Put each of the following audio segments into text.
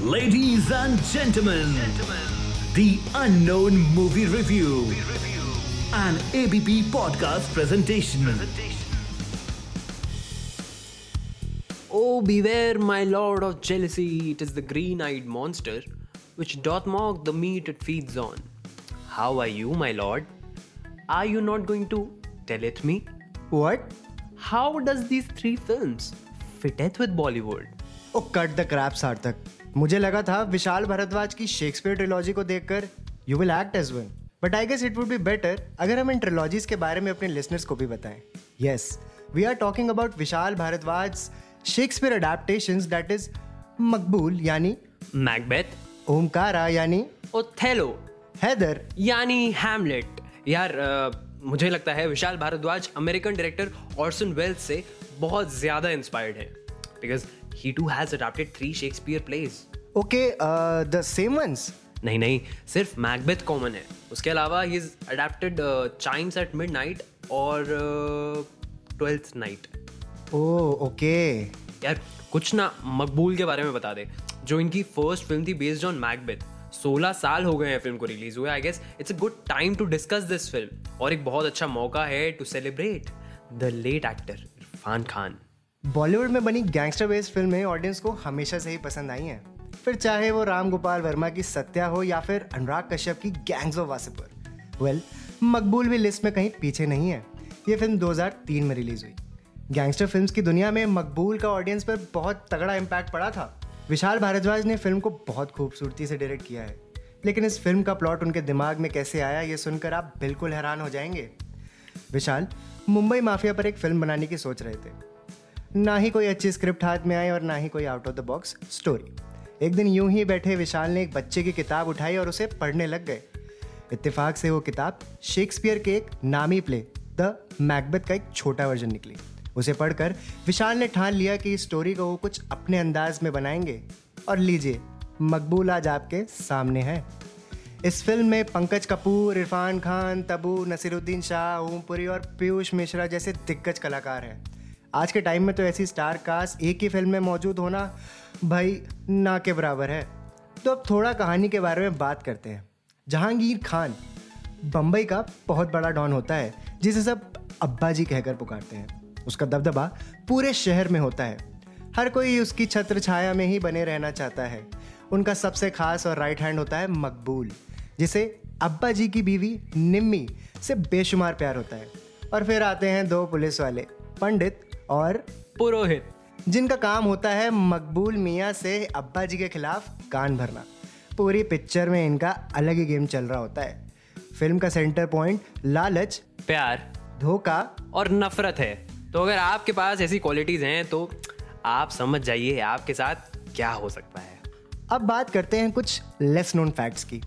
Ladies and gentlemen, gentlemen. the Unknown Movie Review, movie review. an ABP podcast presentation. presentation. Oh, beware, my lord of jealousy, it is the green eyed monster which doth mock the meat it feeds on. How are you, my lord? Are you not going to tell it me? What? How does these three films fiteth with Bollywood? Oh, cut the crap, Sarthak. मुझे लगा था विशाल भारद्वाज की Shakespeare trilogy को देखकर you will act as one but I guess it would be better अगर हम इन ट्रिलॉजीज के बारे में अपने लिसनर्स को भी बताएँ. Yes we are talking about Vishal Bhardwaj Shakespeare adaptations that is Maqbool यानी मैकबेथ ओमकारा यानी ओथेलो हैदर यानी हैमलेट यार अ, मुझे लगता है Vishal Bhardwaj American director Orson Welles से बहुत ज़्यादा इंस्पायर्ड है. Because he too has adapted three Shakespeare plays okay the same ones नहीं नहीं सिर्फ़ मैकबेथ कॉमन है। उसके अलावा he is adapted Chimes at Midnight और ट्वेल्थ नाइट ओ ओके यार कुछ ना मकबूल के बारे में बता दे। जो इनकी फ़र्स्ट फ़िल्म थी बेस्ड ऑन मैकबेथ 16 साल हो गए हैं फ़िल्म को रिलीज़ हुए। I guess it's a good time to discuss this film और एक बहुत अच्छा मौका है to celebrate the late actor Irrfan Khan Bollywood में बनी गैंगस्टर बेस्ड फ़िल्में ऑडियंस को हमेशा से ही पसंद आई हैं। फिर चाहे वो राम गोपाल वर्मा की सत्या हो या फिर अनुराग कश्यप की गैंग्स ऑफ़ वासेपुर वेल मकबूल भी लिस्ट में कहीं पीछे नहीं है। ये फ़िल्म 2003 में रिलीज़ हुई। गैंगस्टर फिल्म्स की दुनिया में मकबूल का ऑडियंस पर बहुत तगड़ा इम्पैक्ट पड़ा था। विशाल भारद्वाज ने फ़िल्म को बहुत खूबसूरती से डायरेक्ट किया है। लेकिन इस फ़िल्म का प्लॉट उनके दिमाग में कैसे आया, ये सुनकर आप बिल्कुल हैरान हो जाएँगे। विशाल, मुंबई माफिया पर एक फ़िल्म बनाने की सोच रहे थे। ना ही कोई अच्छी स्क्रिप्ट हाथ में आई और ना ही कोई out of the box story एक दिन यूँ ही बैठे विशाल ने एक बच्चे की किताब उठाई और उसे पढ़ने लग गए। इत्तेफाक से वो किताब शेक्सपियर के एक नामी प्ले द मैकबेथ का एक छोटा वर्जन निकली। उसे पढ़कर विशाल ने ठान लिया कि इस स्टोरी को वो कुछ अपने अंदाज में बनाएँगे। और लीजिए, मकबूल आज आपके सामने है। इस फ़िल्म में पंकज कपूर, इरफान खान, तबू, नसीरुद्दीन शाह, ओमपुरी और पीयूष मिश्रा जैसे दिग्गज कलाकार हैं। आज के टाइम में तो ऐसी स्टार कास्ट एक ही फ़िल्म में मौजूद होना भाई ना के बराबर है। तो अब थोड़ा कहानी के बारे में बात करते हैं। जहांगीर खान बम्बई का बहुत बड़ा डॉन होता है, जिसे सब अब्बा जी कहकर पुकारते हैं। उसका दबदबा पूरे शहर में होता है। हर कोई उसकी छत्र छाया में ही बने रहना चाहता है। उनका सबसे खास और राइट हैंड होता है मकबूल, जिसे अब्बा जी की बीवी निम्मी से बेशुमार प्यार होता है। और फिर आते हैं दो पुलिस वाले, पंडित और पुरोहित। जिनका काम होता है मकबूल मियाँ से अब्बा जी के खिलाफ कान भरना। पूरी पिक्चर में इनका अलग ही गेम चल रहा होता है। फ़िल्म का सेंटर पॉइंट लालच प्यार। धोखा और नफरत है। तो अगर आपके पास ऐसी क्वालिटीज हैं तो आप समझ जाइए आपके साथ क्या हो सकता है। अब बात करते हैं कुछ लेस नोन फैक्ट्स की।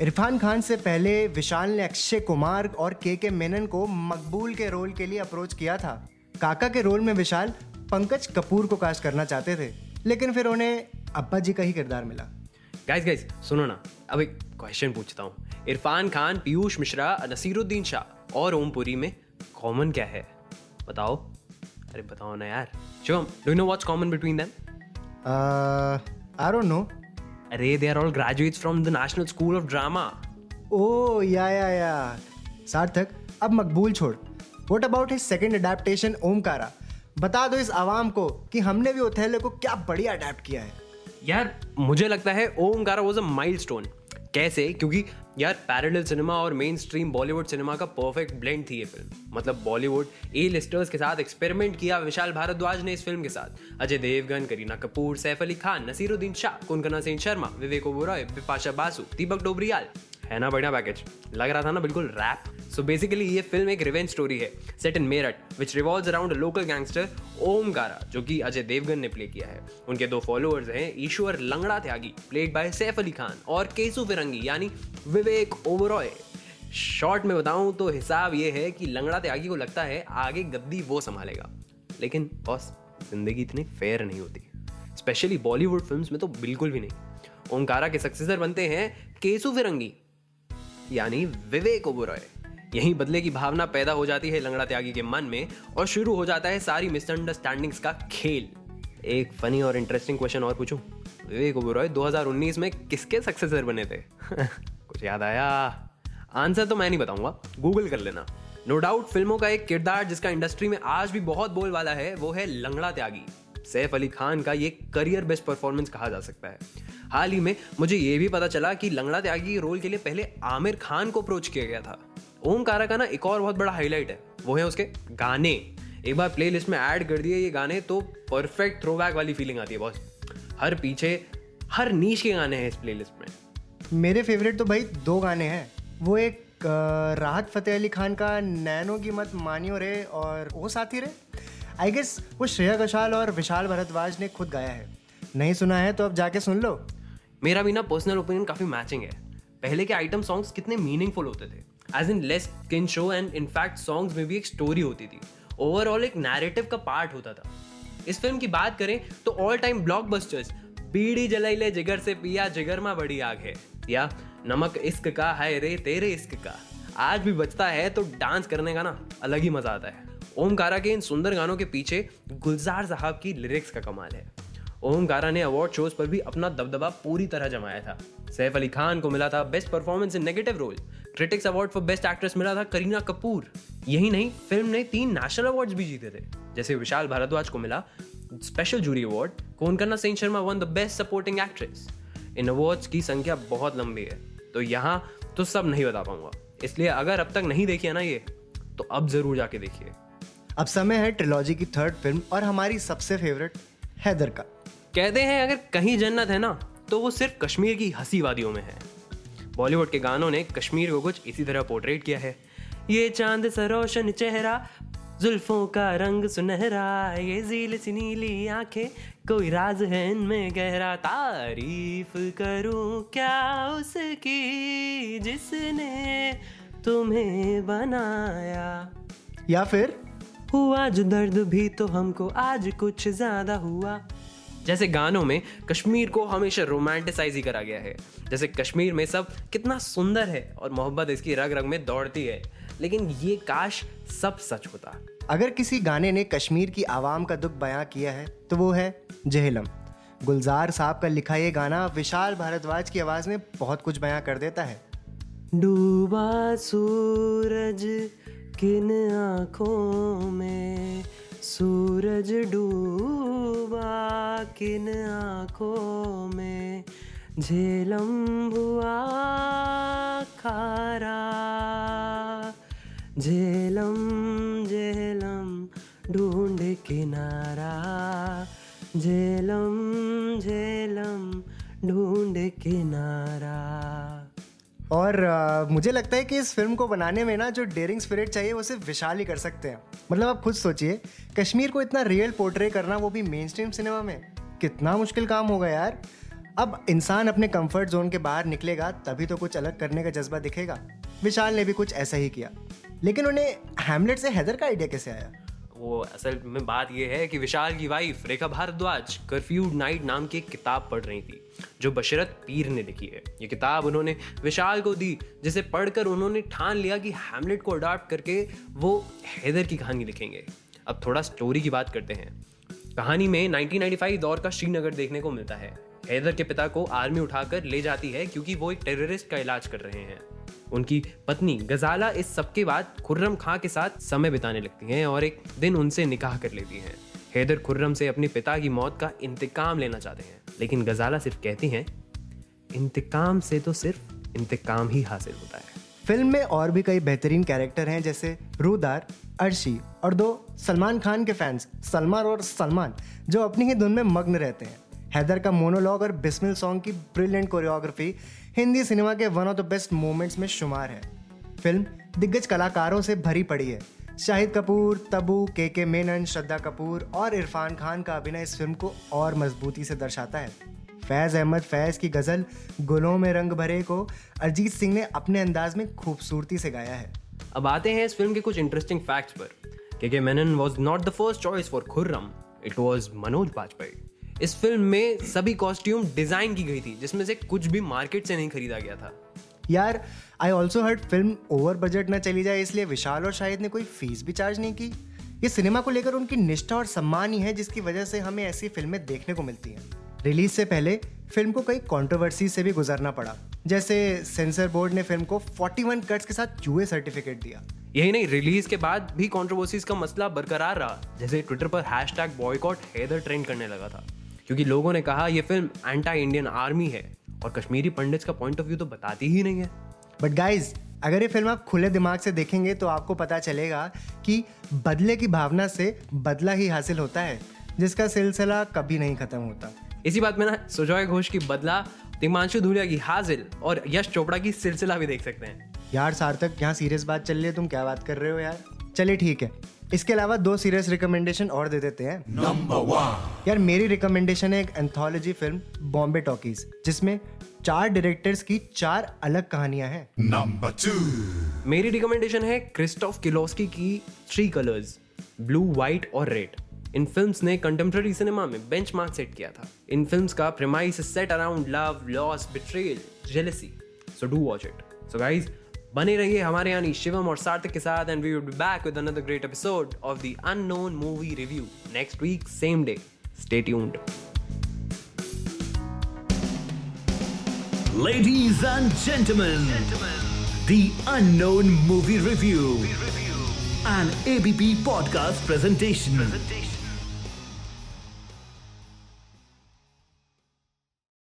इरफान खान से पहले विशाल ने अक्षय कुमार और के के मेनन को मकबूल के रोल के लिए अप्रोच किया था। काका के रोल में विशाल पंकज कपूर को कास्ट करना चाहते थे लेकिन फिर उन्हें अब्बा जी का ही किरदार मिला। गाइस गाइस सुनो ना अब एक क्वेश्चन पूछता हूँ। इरफान खान पीयूष मिश्रा नसीरुद्दीन शाह और ओमपुरी में कॉमन क्या है? बताओ। अरे बताओ ना यार। Shivam do know what's common between them I don't know अरे they are all graduates from the national school of drama oh yeah yeah yeah Sarthak अब मकबूल छोड़। What about his second adaptation Omkara बता दो इस आवाम को कि हमने भी ओथेलो को क्या बढ़िया अडेप्ट किया है। यार, मुझे लगता है ओमकारा वाज अ माइलस्टोन कैसे? क्योंकि यार पैरेलल सिनेमा और मेन स्ट्रीम बॉलीवुड सिनेमा का परफेक्ट ब्लेंड थी ये फ़िल्म मतलब बॉलीवुड ए लिस्टर्स के साथ एक्सपेरिमेंट किया विशाल भारद्वाज ने इस फ़िल्म के साथ। अजय देवगन, करीना कपूर, सैफ अली खान, नसीरुद्दीन शाह कुनकना सेन शर्मा, विवेक ओबरॉय, बिपाशा बासु, दीपक डोबरियाल। है ना बढ़िया पैकेज लग रहा था ना बिल्कुल रैप सो बेसिकली ये फ़िल्म एक रिवेंज स्टोरी है set in Meerut which revolve around local gangster Omkara जो कि अजय देवगन ने प्ले किया है। उनके दो फॉलोअर्स हैं, ईश्वर लंगड़ा त्यागी प्लेड बाय सैफ अली खान, और केसु फिरंगी, यानी विवेक ओबरॉय। शॉर्ट में बताऊँ तो हिसाब ये है कि लंगड़ा त्यागी को लगता है आगे गद्दी वो संभालेगा। लेकिन बॉस, ज़िंदगी इतनी फेयर नहीं होती। स्पेशली बॉलीवुड फिल्म्स में तो बिल्कुल भी नहीं। ओमकारा के सक्सेसर बनते हैं केसु फिरंगी, यानी विवेक ओबरॉय। यही बदले की भावना पैदा हो जाती है लंगड़ा त्यागी के मन में और शुरू हो जाता है सारी मिसअंडरस्टैंडिंग्स का खेल। एक फनी और इंटरेस्टिंग क्वेश्चन और पूछूँ? विवेक ओबेरॉय 2019 में किसके सक्सेसर बने थे? कुछ याद आया? आंसर तो मैं नहीं बताऊँगा गूगल कर लेना। नो no डाउट फ़िल्मों का एक किरदार जिसका इंडस्ट्री में आज भी बहुत बोल वाला है, वो है लंगड़ा त्यागी। सैफ अली खान का ये करियर बेस्ट परफॉर्मेंस कहा जा सकता है। हाल ही में मुझे ये भी पता चला कि लंगड़ा त्यागी रोल के लिए पहले आमिर खान को अप्रोच किया गया था। ओम कारा का ना एक और बहुत बड़ा हाईलाइट है। वो है उसके गाने। एक बार प्ले लिस्ट में ऐड कर दिए ये गाने तो परफेक्ट थ्रोबैक वाली फीलिंग आती है बॉस हर पीछे हर नीच के गाने हैं इस प्ले लिस्ट में। मेरे फेवरेट तो भाई दो गाने हैं। वो एक राहत फतेह अली खान का नैनो की मत मानियो रे और वो साथी रे। आई गेस वो श्रेया घोषाल और विशाल भरद्वाज ने खुद गाया है। नहीं सुना है तो अब जाके सुन लो। मेरा भी ना पर्सनल ओपिनियन काफ़ी मैचिंग है। पहले के आइटम सॉन्ग्स कितने मीनिंगफुल होते थे। As in less skin show and in fact songs में भी एक स्टोरी होती थी। ओवरऑल एक नैरेटिव का पार्ट होता था। इस फ़िल्म की बात करें तो ऑल टाइम ब्लॉकबस्टर्स बीड़ी जलाई ले, जिगर से पिया, जिगर में बड़ी आग है। या, नमक इश्क का है रे, तेरे इश्क का। आज भी बचता है तो डांस करने का ना अलग ही मज़ा आता है। ओमकारा के इन सुंदर गानों के पीछे गुलजार साहब की लिरिक्स का कमाल है। ओमकारा ने अवार्ड शोज़ पर भी अपना दबदबा पूरी तरह जमाया था। सैफ अली खान को मिला था best performance in negative role critics award for best actress मिला था करीना कपूर। यही नहीं फ़िल्म ने तीन नेशनल अवार्ड्स भी जीते थे। जैसे विशाल भारद्वाज को मिला special jury award Konkona Singh Sharma won the best supporting actress in awards की संख्या बहुत लंबी है तो यहाँ तो सब नहीं बता पाऊँगा। इसलिए अगर अब तक नहीं देखी है ना ये तो अब ज़रूर जाके देखिए। अब समय है ट्रिलॉजी की थर्ड फ़िल्म और हमारी सबसे फेवरेट हैदर का। कहते हैं अगर कहीं जन्नत है ना तो वो सिर्फ़ कश्मीर की हँसी वादियों में है। बॉलीवुड के गानों ने कश्मीर को कुछ इसी तरह पोर्ट्रेट किया है। ये चाँद सरोशन चेहरा जुल्फों का रंग सुनहरा ये झील सी नीली आँखें कोई राज है इनमें गहरा। तारीफ़ करूँ क्या उसकी जिसने तुम्हें बनाया? या फिर? हुआ जो दर्द भी तो हमको आज कुछ ज़्यादा हुआ। जैसे गानों में कश्मीर को हमेशा रोमांटिसाइज ही करा गया है। जैसे कश्मीर में सब कितना सुंदर है और मोहब्बत इसकी रग रग में दौड़ती है। लेकिन ये काश सब सच होता। अगर किसी गाने ने कश्मीर की आवाम का दुख बयां किया है तो वो है जहलम। गुलजार साहब का लिखा ये गाना विशाल भारद्वाज की आवाज़ में बहुत कुछ बयां कर देता है। डूबा सूरज किन आँखों में सूरज डूबा किन आँखों में झेलम बुआ खारा। झेलम झेलम, ढूंढ किनारा। झेलम झेलम, ढूंढ किनारा। और आ, मुझे लगता है कि इस फ़िल्म को बनाने में ना जो डेयरिंग स्पिरिट चाहिए वो सिर्फ़ विशाल ही कर सकते हैं। मतलब आप खुद सोचिए कश्मीर को इतना रियल पोर्ट्रे करना वो भी मेन स्ट्रीम सिनेमा में कितना मुश्किल काम होगा यार। अब इंसान अपने कंफर्ट जोन के बाहर निकलेगा तभी तो कुछ अलग करने का जज्बा दिखेगा। विशाल ने भी कुछ ऐसा ही किया। लेकिन उन्हें हैमलेट से हैदर का आइडिया कैसे आया? वो असल में बात यह है कि विशाल की wife Rekha Bhardwaj curfew night नाम की एक किताब पढ़ रही थी, जो बशरत पीर ने लिखी है। ये किताब उन्होंने विशाल को दी, जिसे पढ़कर उन्होंने ठान लिया कि हैमलेट को अडॉप्ट करके वो हैदर की कहानी लिखेंगे। अब थोड़ा स्टोरी की बात करते हैं। कहानी में 1995 दौर का श्रीनगर देखने को मिलता है। हैदर के पिता को आर्मी उठाकर ले जाती है क्योंकि वो एक टेररिस्ट का इलाज कर रहे हैं। उनकी पत्नी गजाला इस सबके बाद खुर्रम खां के साथ समय बिताने लगती हैं और एक दिन उनसे निकाह कर लेती हैं। हैदर खुर्रम से अपने पिता की मौत का इंतकाम लेना चाहते हैं, लेकिन गजाला सिर्फ़ कहती हैं, इंतकाम से तो सिर्फ़ इंतकाम ही हासिल होता है। फ़िल्म में और भी कई बेहतरीन कैरेक्टर हैं, जैसे रूदार, अर्शी और दो सलमान खान के फैंस, सलमान और सलमान, जो अपनी ही धुन में मग्न रहते हैं। हैदर का मोनोलॉग और बिस्मिल सॉन्ग की ब्रिलियंट कोरियोग्राफी हिंदी सिनेमा के one of the best moments में शुमार है। फ़िल्म दिग्गज कलाकारों से भरी पड़ी है। शाहिद कपूर तबू के के मेनन, श्रद्धा कपूर और इरफान खान का अभिनय इस फ़िल्म को और मजबूती से दर्शाता है। फैज़ अहमद फैज़ की गज़ल गुलों में रंग भरे को अरिजीत सिंह ने अपने अंदाज में खूबसूरती से गाया है। अब आते हैं इस फ़िल्म के कुछ इंटरेस्टिंग फैक्ट्स पर। K K Menon was not the first choice for Khurram it was Manoj Bajpayee. इस फ़िल्म में सभी कॉस्ट्यूम डिज़ाइन की गई थी जिसमें से कुछ भी मार्केट से नहीं खरीदा गया था। यार I also heard film over budget ना चली जाए इसलिए विशाल और शाहिद ने कोई फ़ीस भी चार्ज नहीं की। ये सिनेमा को लेकर उनकी निष्ठा और सम्मान ही है जिसकी वजह से हमें ऐसी फ़िल्में देखने को मिलती हैं। रिलीज़ से पहले फ़िल्म को कई कंट्रोवर्सी से भी गुजरना पड़ा। जैसे सेंसर बोर्ड ने फ़िल्म को 41 कट्स के साथ यूए सर्टिफिकेट दिया। यही नहीं रिलीज़ के बाद भी कंट्रोवर्सीज का मसला बरकरार रहा जैसे ट्विटर पर hashtag boycott Haider trend करने लगा था। क्योंकि लोगों ने कहा यह फ़िल्म एंटी इंडियन आर्मी है और कश्मीरी पंडित्स का पॉइंट ऑफ़ व्यू तो बताती ही नहीं है. बट गाइज़ अगर ये फ़िल्म आप खुले दिमाग से देखेंगे तो आपको पता चलेगा कि बदले की भावना से बदला ही हासिल होता है जिसका सिलसिला कभी नहीं खत्म होता। इसी बात में ना सुजॉय घोष की बदला तिमांशु धूलिया की हाजिल और यश चोपड़ा की सिलसिला भी देख सकते हैं। यार सार्थक यहाँ सीरियस बात चल रही है तुम क्या बात कर रहे हो यार? चलिए ठीक है। इसके अलावा दो सीरियस रिकमेंडेशन और दे देते हैं। नंबर वन यार मेरी रिकमेंडेशन है एक एंथोलॉजी फ़िल्म बॉम्बे टॉकीज जिसमें चार डायरेक्टर्स की चार अलग कहानियाँ हैं। नंबर टू मेरी रिकमेंडेशन है क्रिस्टोफ किलोस्की की थ्री कलर्स ब्लू व्हाइट और रेड इन फिल्म्स ने कंटेम्प्रेरी सिनेमा में बेंचमार्क सेट किया था। इन फिल्म्स का premise set around love loss betrayal jealousy so do watch it so guys बने रहिए हमारे यानी शिवम और सार्थक के साथ and we would be back with another great episode of the unknown movie review next week same day stay tuned Ladies and gentlemen, the Unknown Movie Review, an ABP podcast presentation.